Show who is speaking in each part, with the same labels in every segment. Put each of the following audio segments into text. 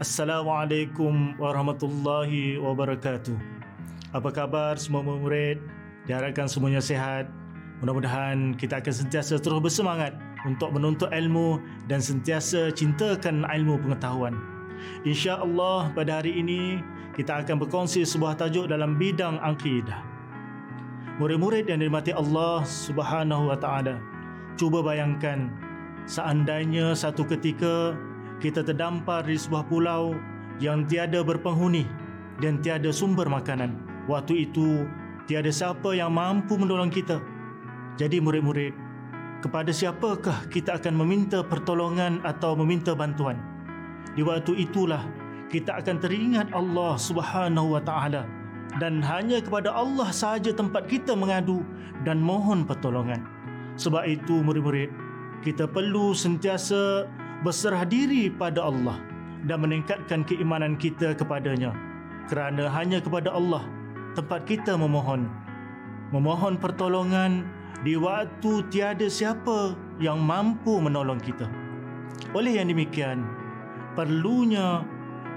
Speaker 1: Assalamualaikum warahmatullahi wabarakatuh. Apa khabar semua murid? Diharapkan semuanya sehat. Mudah-mudahan kita akan sentiasa terus bersemangat untuk menuntut ilmu dan sentiasa cintakan ilmu pengetahuan. Insya-Allah pada hari ini kita akan berkongsi sebuah tajuk dalam bidang akidah. Murid-murid yang dirahmati Allah Subhanahu wa taala, cuba bayangkan seandainya satu ketika kita terdampar di sebuah pulau yang tiada berpenghuni dan tiada sumber makanan. Waktu itu, tiada siapa yang mampu menolong kita. Jadi murid-murid, kepada siapakah kita akan meminta pertolongan atau meminta bantuan? Di waktu itulah kita akan teringat Allah Subhanahu wa taala dan hanya kepada Allah sahaja tempat kita mengadu dan mohon pertolongan. Sebab itu murid-murid, kita perlu sentiasa berserah diri pada Allah dan meningkatkan keimanan kita kepadanya kerana hanya kepada Allah tempat kita memohon memohon pertolongan di waktu tiada siapa yang mampu menolong kita oleh yang demikian perlunya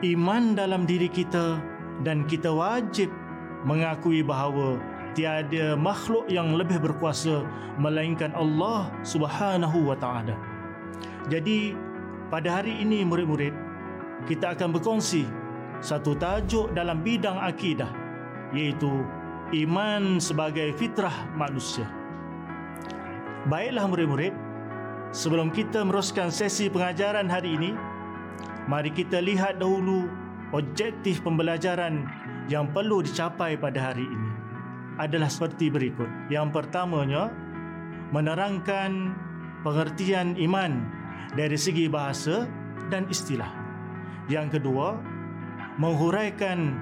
Speaker 1: iman dalam diri kita dan kita wajib mengakui bahawa tiada makhluk yang lebih berkuasa melainkan Allah Subhanahu wa taala. Jadi pada hari ini murid-murid kita akan berkongsi satu tajuk dalam bidang akidah iaitu iman sebagai fitrah manusia. Baiklah murid-murid, sebelum kita meroskan sesi pengajaran hari ini, mari kita lihat dahulu objektif pembelajaran yang perlu dicapai pada hari ini adalah seperti berikut. Yang pertamanya, menerangkan pengertian iman dari segi bahasa dan istilah. Yang kedua, menghuraikan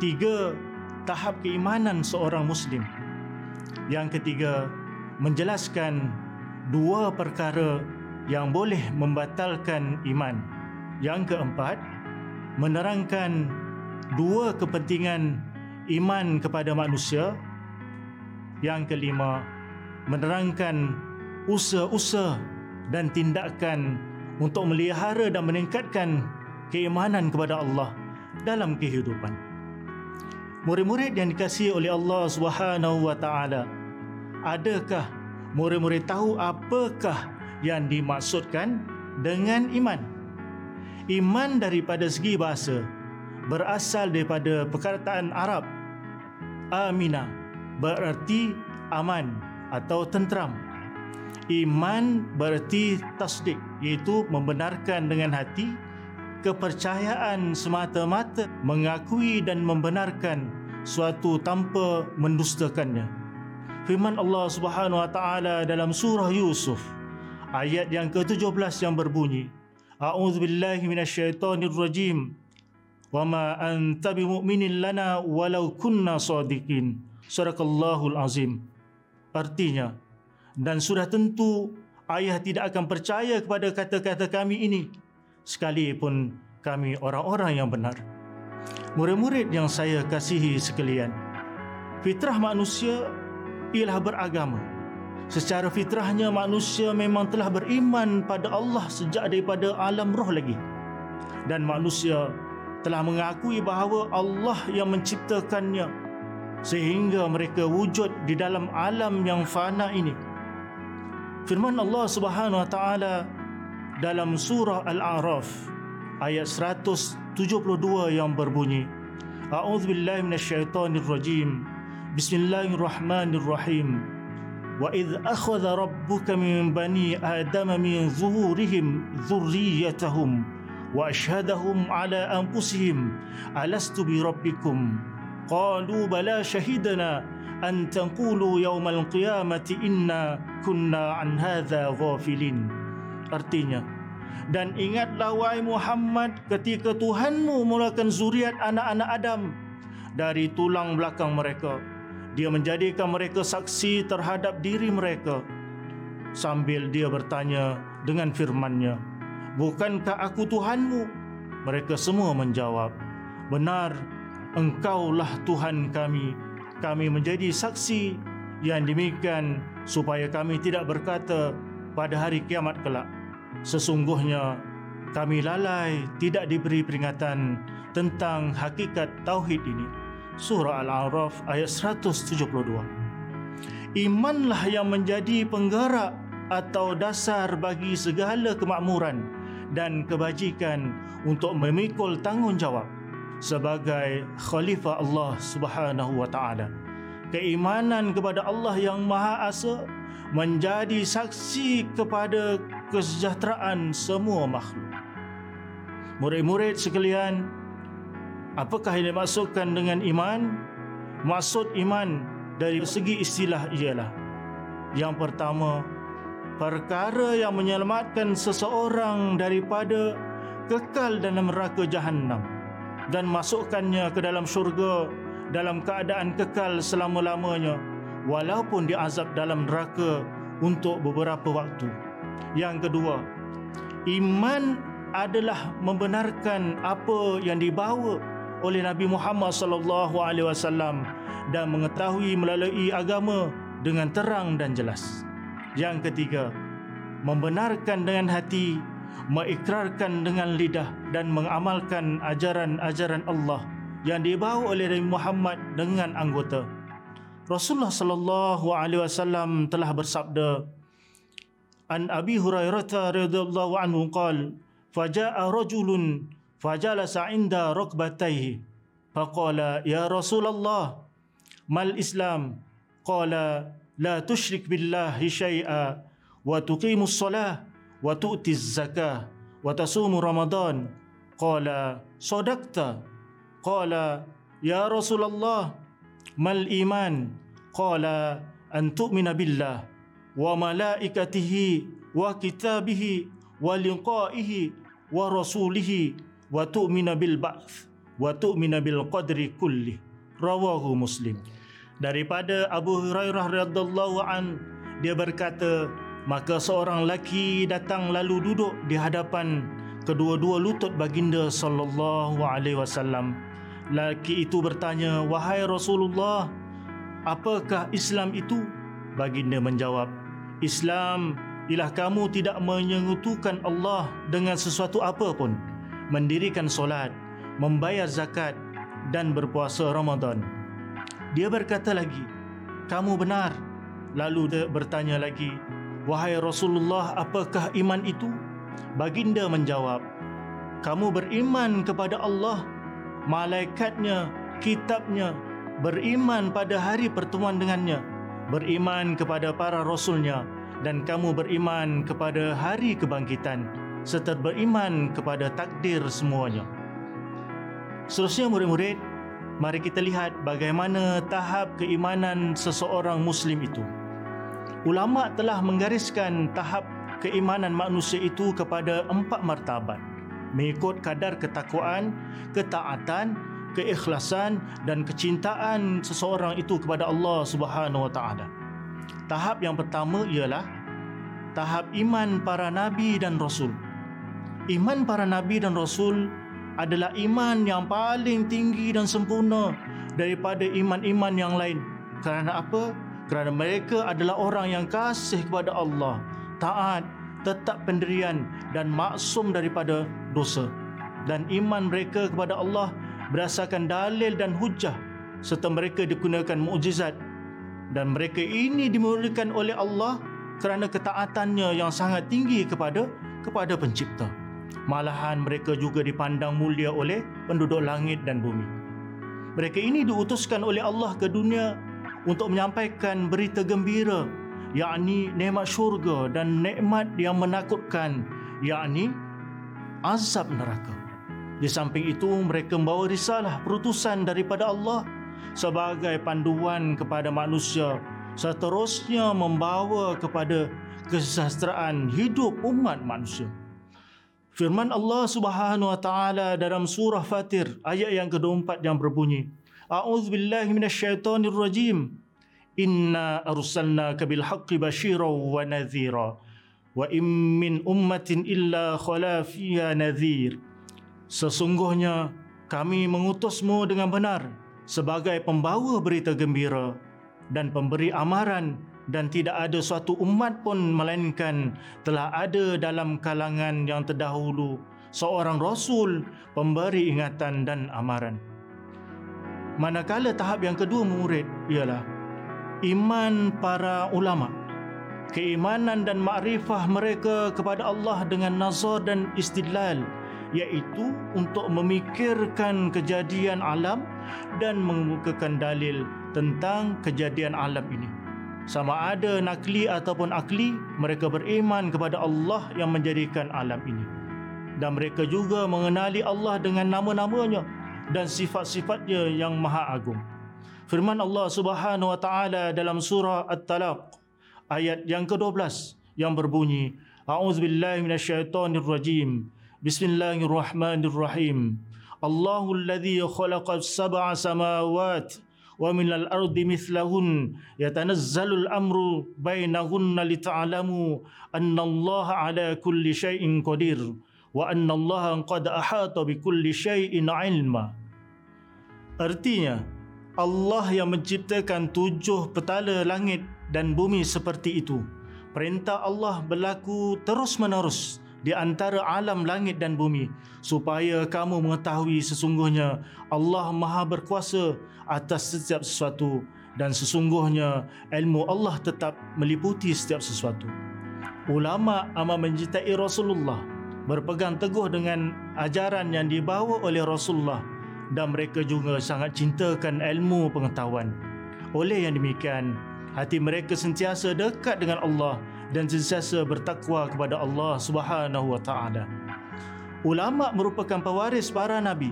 Speaker 1: tiga tahap keimanan seorang muslim. Yang ketiga, menjelaskan dua perkara yang boleh membatalkan iman. Yang keempat, menerangkan dua kepentingan iman kepada manusia. Yang kelima, menerangkan usaha-usaha dan tindakan untuk melihara dan meningkatkan keimanan kepada Allah dalam kehidupan. Murid-murid yang dikasihi oleh Allah Subhanahu wa taala, adakah murid-murid tahu apakah yang dimaksudkan dengan iman? Iman daripada segi bahasa berasal daripada perkataan Arab amina berarti aman atau tenteram Iman berarti tasdik iaitu membenarkan dengan hati kepercayaan semata-mata mengakui dan membenarkan suatu tanpa mendustakannya. Firman Allah Subhanahu wa taala dalam surah Yusuf ayat yang ke-17 yang berbunyi A'udzubillahi minasyaitonirrajim wama anta bimu'minin lana walau kunna sadiqin. Surakallahul azim. Artinya, dan sudah tentu ayah tidak akan percaya kepada kata-kata kami ini sekalipun kami orang-orang yang benar. Murid-murid yang saya kasihi sekalian, fitrah manusia ialah beragama. Secara fitrahnya manusia memang telah beriman pada Allah sejak daripada alam roh lagi. Dan manusia telah mengakui bahawa Allah yang menciptakannya sehingga mereka wujud di dalam alam yang fana ini firman Allah Subhanahu wa taala dalam surah Al-A'raf ayat 172 yang berbunyi A'udzu billahi minasyaitonir rajim Bismillahirrahmanirrahim. Wa idh akhadha rabbuka min bani adama min zuhurihim dhurriyyatahum wa ashhadahum ala anfusihim alastu bi rabbikum? Qalu bala shahidana an taqulu yawmal qiyamati inna kunna an hadha ghafilin artinya dan ingatlah wahai Muhammad ketika Tuhanmu mulakan zuriat anak-anak Adam dari tulang belakang mereka dia menjadikan mereka saksi terhadap diri mereka. Sambil dia bertanya dengan firman-Nya bukankah aku Tuhanmu? Mereka semua menjawab benar engkaulah Tuhan kami kami menjadi saksi yang demikian supaya kami tidak berkata pada hari kiamat kelak sesungguhnya kami lalai tidak diberi peringatan tentang hakikat tauhid ini. Surah Al-A'raf ayat 172. Imanlah yang menjadi penggerak atau dasar bagi segala kemakmuran dan kebajikan untuk memikul tanggungjawab sebagai khalifah Allah Subhanahu wa taala. Keimanan kepada Allah yang Maha Esa menjadi saksi kepada kesejahteraan semua makhluk. Murid-murid sekalian, apakah yang dimaksudkan dengan iman? Maksud iman dari segi istilah ialah yang pertama, perkara yang menyelamatkan seseorang daripada kekal dalam neraka jahanam dan masukkannya ke dalam syurga dalam keadaan kekal selama-lamanya walaupun diazab dalam neraka untuk beberapa waktu. Yang kedua, iman adalah membenarkan apa yang dibawa oleh Nabi Muhammad sallallahu alaihi wasallam dan mengetahui melalui agama dengan terang dan jelas. Yang ketiga, membenarkan dengan hati, mengikrarkan dengan lidah dan mengamalkan ajaran-ajaran Allah yang dibawa oleh Nabi Muhammad dengan anggota. Rasulullah sallallahu alaihi wasallam telah bersabda An Abi Hurairah radhiyallahu anhu qaal faja'a rajulun fajalasa 'inda rukbatayhi faqala ya Rasulullah mal Islam qala la tusyrik billahi syai'a wa tuqimus salah wa tu'tiz zakah wa tasumu ramadan. Qala sadaqta. Qala ya Rasulullah mal iman. Qala an tu'mina billah wa malaikatihi wa kitabihi wa liqa'ihi wa rasulihi wa tu'mina bil ba'th wa tu'mina bil qadri kulli. Rawahu muslim. Daripada Abu Hurairah radhiyallahu an dia berkata maka seorang lelaki datang lalu duduk di hadapan kedua-dua lutut baginda sallallahu alaihi wasallam lelaki itu bertanya wahai Rasulullah apakah Islam itu? Baginda menjawab, Islam ialah kamu tidak menyengutukan Allah dengan sesuatu apa pun, mendirikan solat, membayar zakat dan berpuasa Ramadan. Dia berkata lagi, kamu benar. Lalu dia bertanya lagi, wahai Rasulullah, apakah iman itu? Baginda menjawab, kamu beriman kepada Allah, malaikatnya, kitabnya, beriman pada hari pertemuan dengannya, beriman kepada para rasulnya dan kamu beriman kepada hari kebangkitan serta beriman kepada takdir semuanya. Seterusnya murid-murid, mari kita lihat bagaimana tahap keimanan seseorang muslim itu. Ulama telah menggariskan tahap keimanan manusia itu kepada empat martabat mengikut kadar ketakwaan, ketaatan, keikhlasan dan kecintaan seseorang itu kepada Allah Subhanahu Wa Taala. Tahap yang pertama ialah tahap iman para nabi dan rasul. Iman para nabi dan rasul adalah iman yang paling tinggi dan sempurna daripada iman-iman yang lain. Kerana apa? Kerana mereka adalah orang yang kasih kepada Allah, taat, tetap pendirian dan maksum daripada dosa. Dan iman mereka kepada Allah berdasarkan dalil dan hujah serta mereka digunakan mukjizat. Dan mereka ini dimuliakan oleh Allah kerana ketaatannya yang sangat tinggi kepada kepada pencipta. Malahan mereka juga dipandang mulia oleh penduduk langit dan bumi. Mereka ini diutuskan oleh Allah ke dunia untuk menyampaikan berita gembira yakni nikmat syurga dan nikmat yang menakutkan yakni azab neraka di samping itu, mereka membawa risalah perutusan daripada Allah sebagai panduan kepada manusia seterusnya membawa kepada kesejahteraan hidup umat manusia. Firman Allah Subhanahu wa taala dalam surah Fatir ayat yang ke-24 yang berbunyi A'udzubillahi minasyaitonirrajim. Inna arsalnaka bil haqqi basyiran wa nadhira. Wa in min ummatin illa khala fiha nadhir. Sesungguhnya kami mengutusmu dengan benar sebagai pembawa berita gembira dan pemberi amaran dan tidak ada suatu umat pun melainkan telah ada dalam kalangan yang terdahulu seorang rasul, pemberi ingatan dan amaran. Manakala tahap yang kedua murid ialah iman para ulama. Keimanan dan makrifah mereka kepada Allah dengan nazar dan istidlal iaitu untuk memikirkan kejadian alam dan mengemukakan dalil tentang kejadian alam ini. Sama ada nakli ataupun akli, mereka beriman kepada Allah yang menjadikan alam ini. Dan mereka juga mengenali Allah dengan nama-namanya dan sifat-sifatnya yang maha agung. Firman Allah Subhanahu wa taala dalam surah At-Talaq ayat yang ke-12 yang berbunyi A'udzubillahi minasyaitonirrajim Bismillahirrahmanirrahim. Allahu alladhi khalaqa sab'a samawat wa min al-ardi mithlahun. Yatanazzalu al-amru bainahunna lita'lamu anna Allah ala kulli shay'in qadir wa anna Allah qad ahata bi kulli shay'in ilma Artinya, Allah yang menciptakan tujuh petala langit dan bumi seperti itu. Perintah Allah berlaku terus-menerus di antara alam langit dan bumi supaya kamu mengetahui sesungguhnya Allah Maha berkuasa atas setiap sesuatu dan sesungguhnya ilmu Allah tetap meliputi setiap sesuatu. Ulama amat mencintai Rasulullah berpegang teguh dengan ajaran yang dibawa oleh Rasulullah dan mereka juga sangat cintakan ilmu pengetahuan. Oleh yang demikian, hati mereka sentiasa dekat dengan Allah dan sentiasa bertakwa kepada Allah Subhanahu wa taala. Ulama merupakan pewaris para nabi.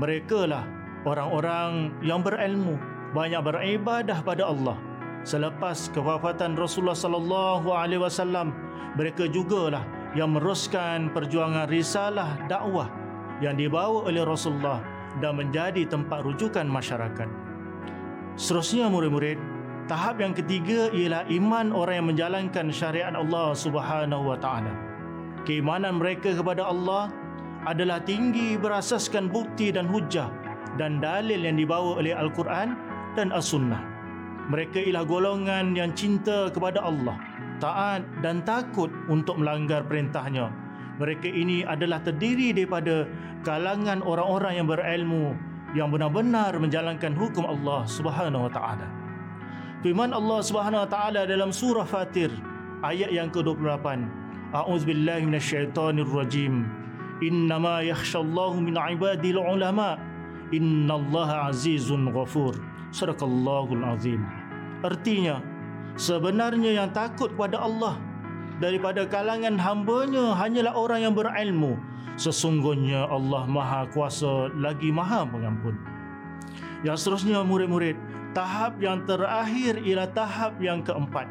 Speaker 1: Mereka lah orang-orang yang berilmu, banyak beribadah pada Allah. Selepas kewafatan Rasulullah sallallahu alaihi wasallam, mereka jugalah yang meneruskan perjuangan risalah dakwah yang dibawa oleh Rasulullah dan menjadi tempat rujukan masyarakat. Seterusnya murid-murid, tahap yang ketiga ialah iman orang yang menjalankan syariat Allah Subhanahu wa taala. Keimanan mereka kepada Allah adalah tinggi berasaskan bukti dan hujah dan dalil yang dibawa oleh Al-Quran dan As-Sunnah. Mereka ialah golongan yang cinta kepada Allah, taat dan takut untuk melanggar perintahnya mereka ini adalah terdiri daripada kalangan orang-orang yang berilmu yang benar-benar menjalankan hukum Allah Subhanahu wa taala. Firman Allah Subhanahu wa taala dalam surah Fatir ayat yang ke-28. A'udzubillahi minasyaitonirrajim. Innama yakhshallahu min ibadil ulama. Innallaha azizun ghafur. Sadaqallahul azim. Artinya, sebenarnya yang takut kepada Allah daripada kalangan hambanya hanyalah orang yang berilmu. Sesungguhnya Allah Maha Kuasa lagi Maha Pengampun. Yang seterusnya murid-murid, tahap yang terakhir ialah tahap yang keempat.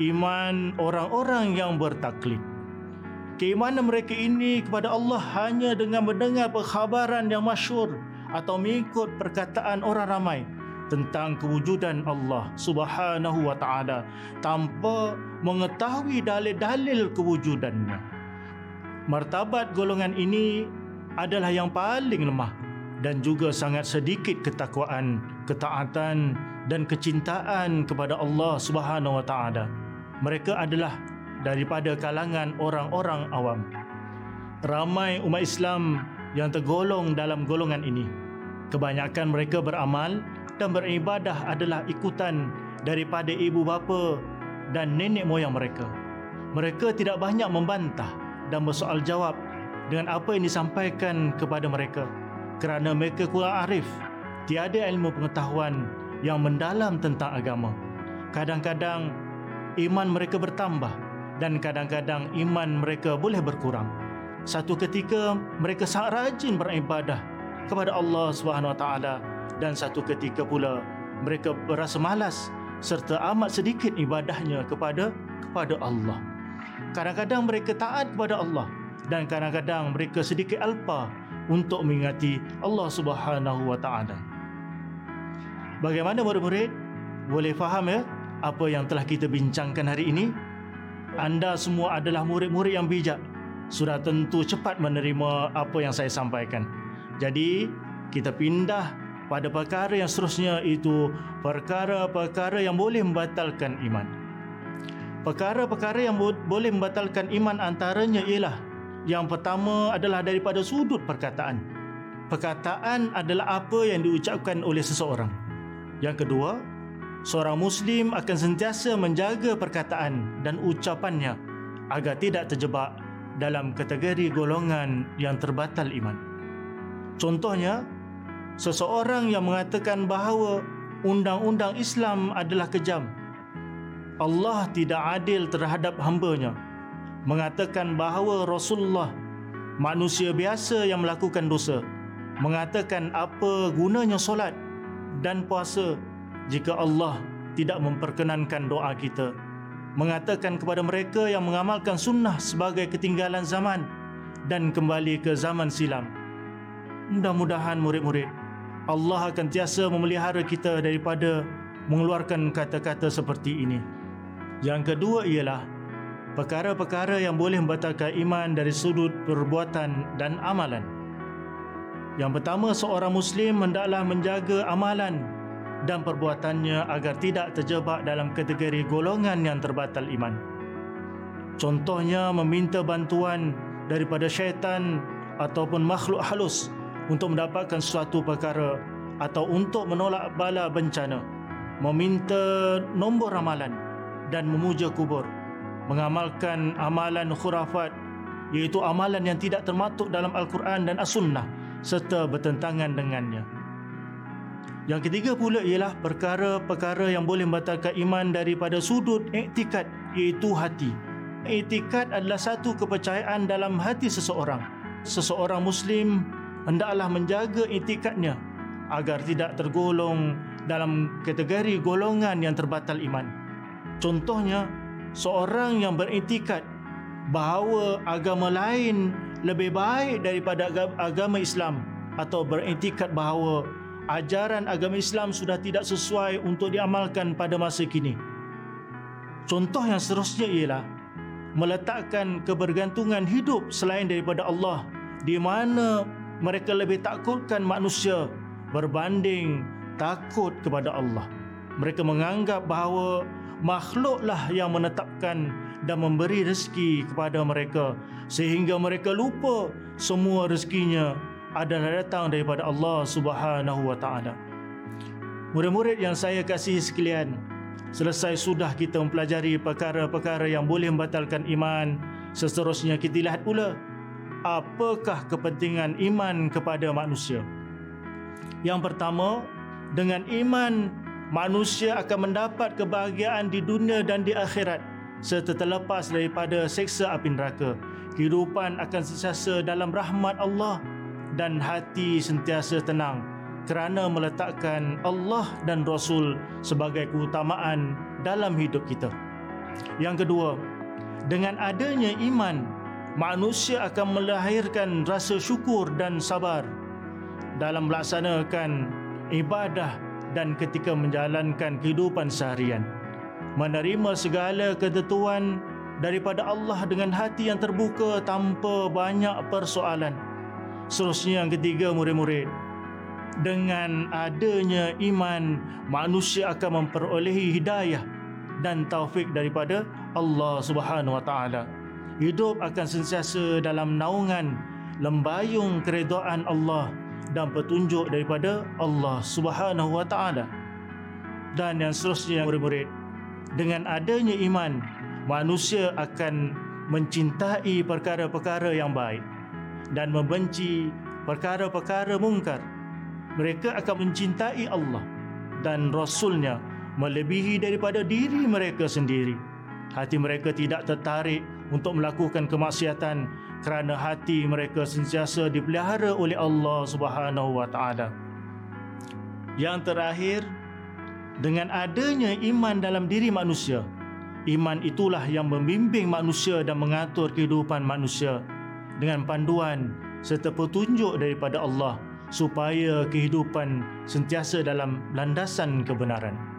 Speaker 1: Iman orang-orang yang bertaklid. Keimanan mereka ini kepada Allah hanya dengan mendengar perkhabaran yang masyur atau mengikut perkataan orang ramai tentang kewujudan Allah Subhanahu wa taala tanpa mengetahui dalil-dalil kewujudannya. Martabat golongan ini adalah yang paling lemah dan juga sangat sedikit ketakwaan, ketaatan dan kecintaan kepada Allah Subhanahu wa taala. Mereka adalah daripada kalangan orang-orang awam. Ramai umat Islam yang tergolong dalam golongan ini. Kebanyakan mereka beramal dan beribadah adalah ikutan daripada ibu bapa dan nenek moyang mereka. Mereka tidak banyak membantah dan bersoal jawab dengan apa yang disampaikan kepada mereka kerana mereka kurang arif, tiada ilmu pengetahuan yang mendalam tentang agama. Kadang-kadang iman mereka bertambah dan kadang-kadang iman mereka boleh berkurang. Satu ketika mereka sangat rajin beribadah kepada Allah Subhanahu Wa Taala dan satu ketika pula mereka berasa malas serta amat sedikit ibadahnya kepada kepada Allah. Kadang-kadang mereka taat kepada Allah dan kadang-kadang mereka sedikit alpa untuk mengingati Allah Subhanahu wa taala. Bagaimana murid-murid? Boleh faham ya apa yang telah kita bincangkan hari ini? Anda semua adalah murid-murid yang bijak. Sudah tentu cepat menerima apa yang saya sampaikan. Jadi, kita pindah pada perkara yang seterusnya itu perkara-perkara yang boleh membatalkan iman. Perkara-perkara yang bo- boleh membatalkan iman antaranya ialah Yang pertama adalah daripada sudut perkataan. Perkataan adalah apa yang diucapkan oleh seseorang. Yang kedua, seorang muslim akan sentiasa menjaga perkataan dan ucapannya agar tidak terjebak dalam kategori golongan yang terbatal iman. Contohnya, seseorang yang mengatakan bahawa undang-undang Islam adalah kejam. Allah tidak adil terhadap hamba-Nya. Mengatakan bahawa Rasulullah manusia biasa yang melakukan dosa. Mengatakan apa gunanya solat dan puasa jika Allah tidak memperkenankan doa kita. Mengatakan kepada mereka yang mengamalkan sunnah sebagai ketinggalan zaman dan kembali ke zaman silam. Mudah-mudahan murid-murid Allah akan tiasa memelihara kita daripada mengeluarkan kata-kata seperti ini yang kedua ialah perkara-perkara yang boleh membatalkan iman dari sudut perbuatan dan amalan. Yang pertama, seorang Muslim hendaklah menjaga amalan dan perbuatannya agar tidak terjebak dalam kategori golongan yang terbatal iman. Contohnya, meminta bantuan daripada syaitan ataupun makhluk halus untuk mendapatkan suatu perkara atau untuk menolak bala bencana, meminta nombor ramalan dan memuja kubur mengamalkan amalan khurafat iaitu amalan yang tidak termaktub dalam Al-Quran dan As-Sunnah serta bertentangan dengannya. Yang ketiga pula ialah perkara-perkara yang boleh membatalkan iman daripada sudut iktikad iaitu hati. Iktikad adalah satu kepercayaan dalam hati seseorang. Seseorang Muslim hendaklah menjaga iktikadnya agar tidak tergolong dalam kategori golongan yang terbatal iman. Contohnya, seorang yang beriktikad bahawa agama lain lebih baik daripada agama Islam atau beriktikad bahawa ajaran agama Islam sudah tidak sesuai untuk diamalkan pada masa kini. Contoh yang seterusnya ialah meletakkan kebergantungan hidup selain daripada Allah di mana mereka lebih takutkan manusia berbanding takut kepada Allah. Mereka menganggap bahawa makhluklah yang menetapkan dan memberi rezeki kepada mereka sehingga mereka lupa semua rezekinya adalah datang daripada Allah Subhanahu wa taala. Murid-murid yang saya kasih sekalian, selesai sudah kita mempelajari perkara-perkara yang boleh membatalkan iman, seterusnya kita lihat pula apakah kepentingan iman kepada manusia. Yang pertama, dengan iman manusia akan mendapat kebahagiaan di dunia dan di akhirat serta terlepas daripada seksa api neraka. Kehidupan akan sentiasa dalam rahmat Allah dan hati sentiasa tenang kerana meletakkan Allah dan Rasul sebagai keutamaan dalam hidup kita. Yang kedua, dengan adanya iman, manusia akan melahirkan rasa syukur dan sabar dalam melaksanakan ibadah dan ketika menjalankan kehidupan seharian. Menerima segala ketentuan daripada Allah dengan hati yang terbuka tanpa banyak persoalan. Seterusnya yang ketiga murid-murid. Dengan adanya iman, manusia akan memperolehi hidayah dan taufik daripada Allah Subhanahu Wa Taala. Hidup akan sentiasa dalam naungan lembayung keredaan Allah dan petunjuk daripada Allah Subhanahu wa taala. Dan yang seterusnya murid-murid, dengan adanya iman, manusia akan mencintai perkara-perkara yang baik dan membenci perkara-perkara mungkar. Mereka akan mencintai Allah dan Rasulnya melebihi daripada diri mereka sendiri. Hati mereka tidak tertarik untuk melakukan kemaksiatan kerana hati mereka sentiasa dipelihara oleh Allah Subhanahu wa taala. Yang terakhir, dengan adanya iman dalam diri manusia, iman itulah yang membimbing manusia dan mengatur kehidupan manusia dengan panduan serta petunjuk daripada Allah supaya kehidupan sentiasa dalam landasan kebenaran.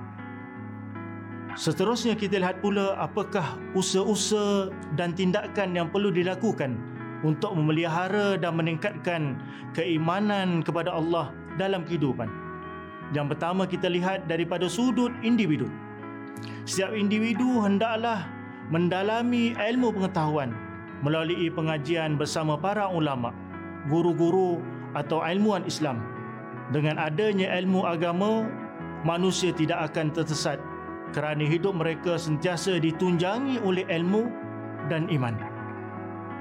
Speaker 1: Seterusnya kita lihat pula apakah usaha-usaha dan tindakan yang perlu dilakukan untuk memelihara dan meningkatkan keimanan kepada Allah dalam kehidupan. Yang pertama kita lihat daripada sudut individu. Setiap individu hendaklah mendalami ilmu pengetahuan melalui pengajian bersama para ulama, guru-guru atau ilmuwan Islam. Dengan adanya ilmu agama, manusia tidak akan tersesat kerana hidup mereka sentiasa ditunjangi oleh ilmu dan iman.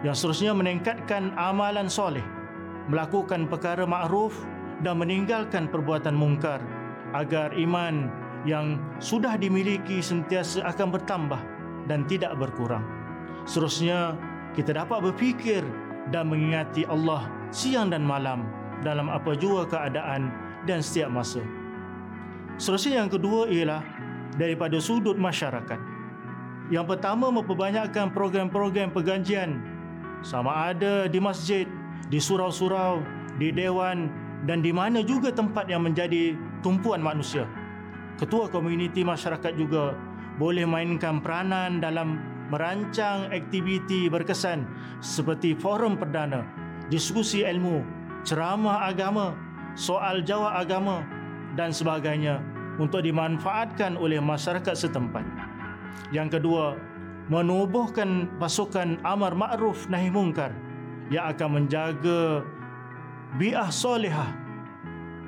Speaker 1: Yang seterusnya meningkatkan amalan soleh, melakukan perkara ma'ruf dan meninggalkan perbuatan mungkar agar iman yang sudah dimiliki sentiasa akan bertambah dan tidak berkurang. Seterusnya, kita dapat berfikir dan mengingati Allah siang dan malam dalam apa jua keadaan dan setiap masa. Seterusnya yang kedua ialah daripada sudut masyarakat. Yang pertama memperbanyakkan program-program pengajian sama ada di masjid, di surau-surau, di dewan dan di mana juga tempat yang menjadi tumpuan manusia. Ketua komuniti masyarakat juga boleh mainkan peranan dalam merancang aktiviti berkesan seperti forum perdana, diskusi ilmu, ceramah agama, soal jawab agama dan sebagainya untuk dimanfaatkan oleh masyarakat setempat. Yang kedua, menubuhkan pasukan amar ma'ruf nahi mungkar yang akan menjaga bi'ah solehah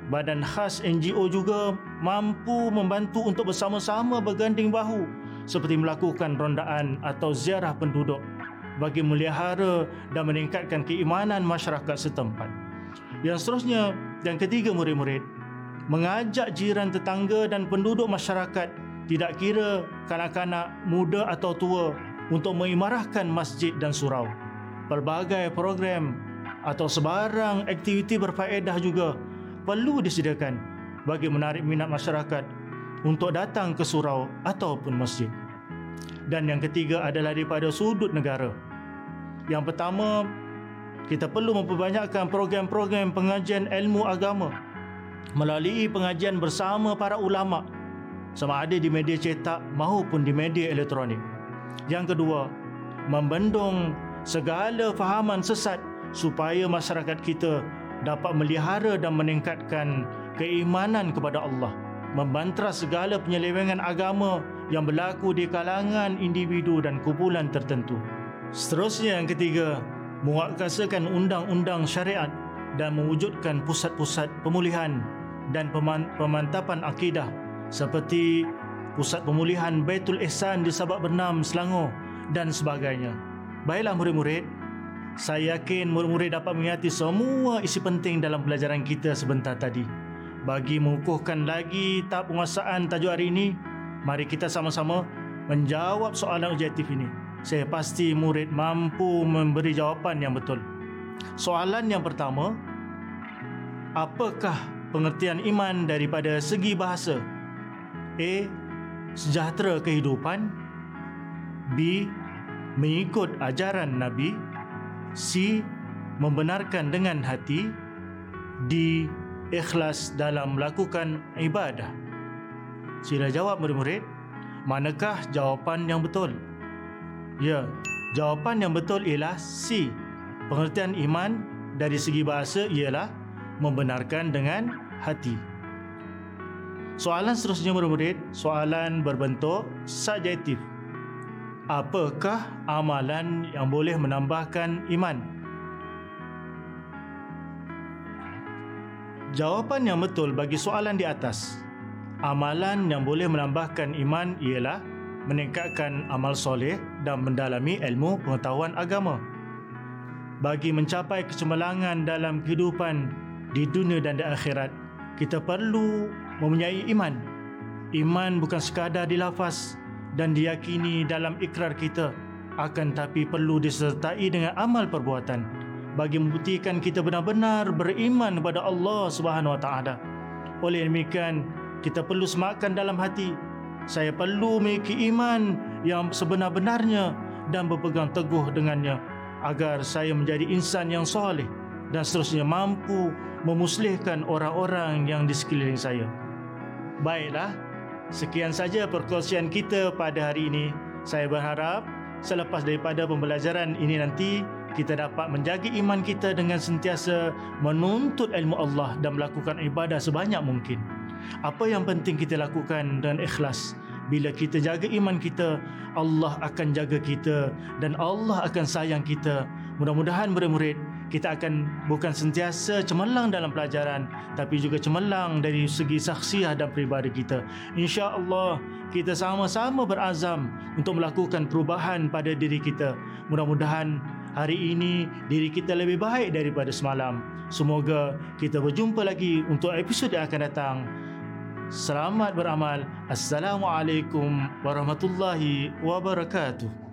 Speaker 1: Badan khas NGO juga mampu membantu untuk bersama-sama berganding bahu seperti melakukan rondaan atau ziarah penduduk bagi melihara dan meningkatkan keimanan masyarakat setempat. Yang seterusnya, yang ketiga murid-murid, mengajak jiran tetangga dan penduduk masyarakat tidak kira kanak-kanak, muda atau tua untuk mengimarahkan masjid dan surau. Pelbagai program atau sebarang aktiviti berfaedah juga perlu disediakan bagi menarik minat masyarakat untuk datang ke surau ataupun masjid. Dan yang ketiga adalah daripada sudut negara. Yang pertama, kita perlu memperbanyakkan program-program pengajian ilmu agama melalui pengajian bersama para ulama sama ada di media cetak maupun di media elektronik. Yang kedua, membendung segala fahaman sesat supaya masyarakat kita dapat melihara dan meningkatkan keimanan kepada Allah membantras segala penyelewengan agama yang berlaku di kalangan individu dan kumpulan tertentu. Seterusnya yang ketiga, menguatkuasakan undang-undang syariat dan mewujudkan pusat-pusat pemulihan dan pemantapan akidah seperti pusat pemulihan Baitul Ihsan di Sabak Bernam, Selangor dan sebagainya. Baiklah murid-murid, saya yakin murid-murid dapat mengerti semua isi penting dalam pelajaran kita sebentar tadi. Bagi mengukuhkan lagi tahap penguasaan tajuk hari ini, mari kita sama-sama menjawab soalan objektif ini. Saya pasti murid mampu memberi jawapan yang betul. Soalan yang pertama, apakah pengertian iman daripada segi bahasa? A. Sejahtera kehidupan B. Mengikut ajaran Nabi C. Membenarkan dengan hati D. Ikhlas dalam melakukan ibadah Sila jawab murid-murid Manakah jawapan yang betul? Ya, jawapan yang betul ialah C Pengertian iman dari segi bahasa ialah Membenarkan dengan hati Soalan seterusnya murid-murid Soalan berbentuk subjektif apakah amalan yang boleh menambahkan iman? Jawapan yang betul bagi soalan di atas, amalan yang boleh menambahkan iman ialah meningkatkan amal soleh dan mendalami ilmu pengetahuan agama. Bagi mencapai kecemerlangan dalam kehidupan di dunia dan di akhirat, kita perlu mempunyai iman. Iman bukan sekadar di lafaz, dan diyakini dalam ikrar kita akan tapi perlu disertai dengan amal perbuatan bagi membuktikan kita benar-benar beriman kepada Allah Subhanahu Wa Taala. Oleh demikian, kita perlu semakkan dalam hati saya perlu memiliki iman yang sebenar-benarnya dan berpegang teguh dengannya agar saya menjadi insan yang soleh dan seterusnya mampu memuslihkan orang-orang yang di sekeliling saya. Baiklah, Sekian saja perkongsian kita pada hari ini. Saya berharap selepas daripada pembelajaran ini nanti kita dapat menjaga iman kita dengan sentiasa menuntut ilmu Allah dan melakukan ibadah sebanyak mungkin. Apa yang penting kita lakukan dengan ikhlas bila kita jaga iman kita, Allah akan jaga kita dan Allah akan sayang kita. Mudah-mudahan murid-murid kita akan bukan sentiasa cemerlang dalam pelajaran tapi juga cemerlang dari segi saksiah dan peribadi kita. Insya-Allah kita sama-sama berazam untuk melakukan perubahan pada diri kita. Mudah-mudahan hari ini diri kita lebih baik daripada semalam. Semoga kita berjumpa lagi untuk episod yang akan datang. Selamat beramal. Assalamualaikum warahmatullahi wabarakatuh.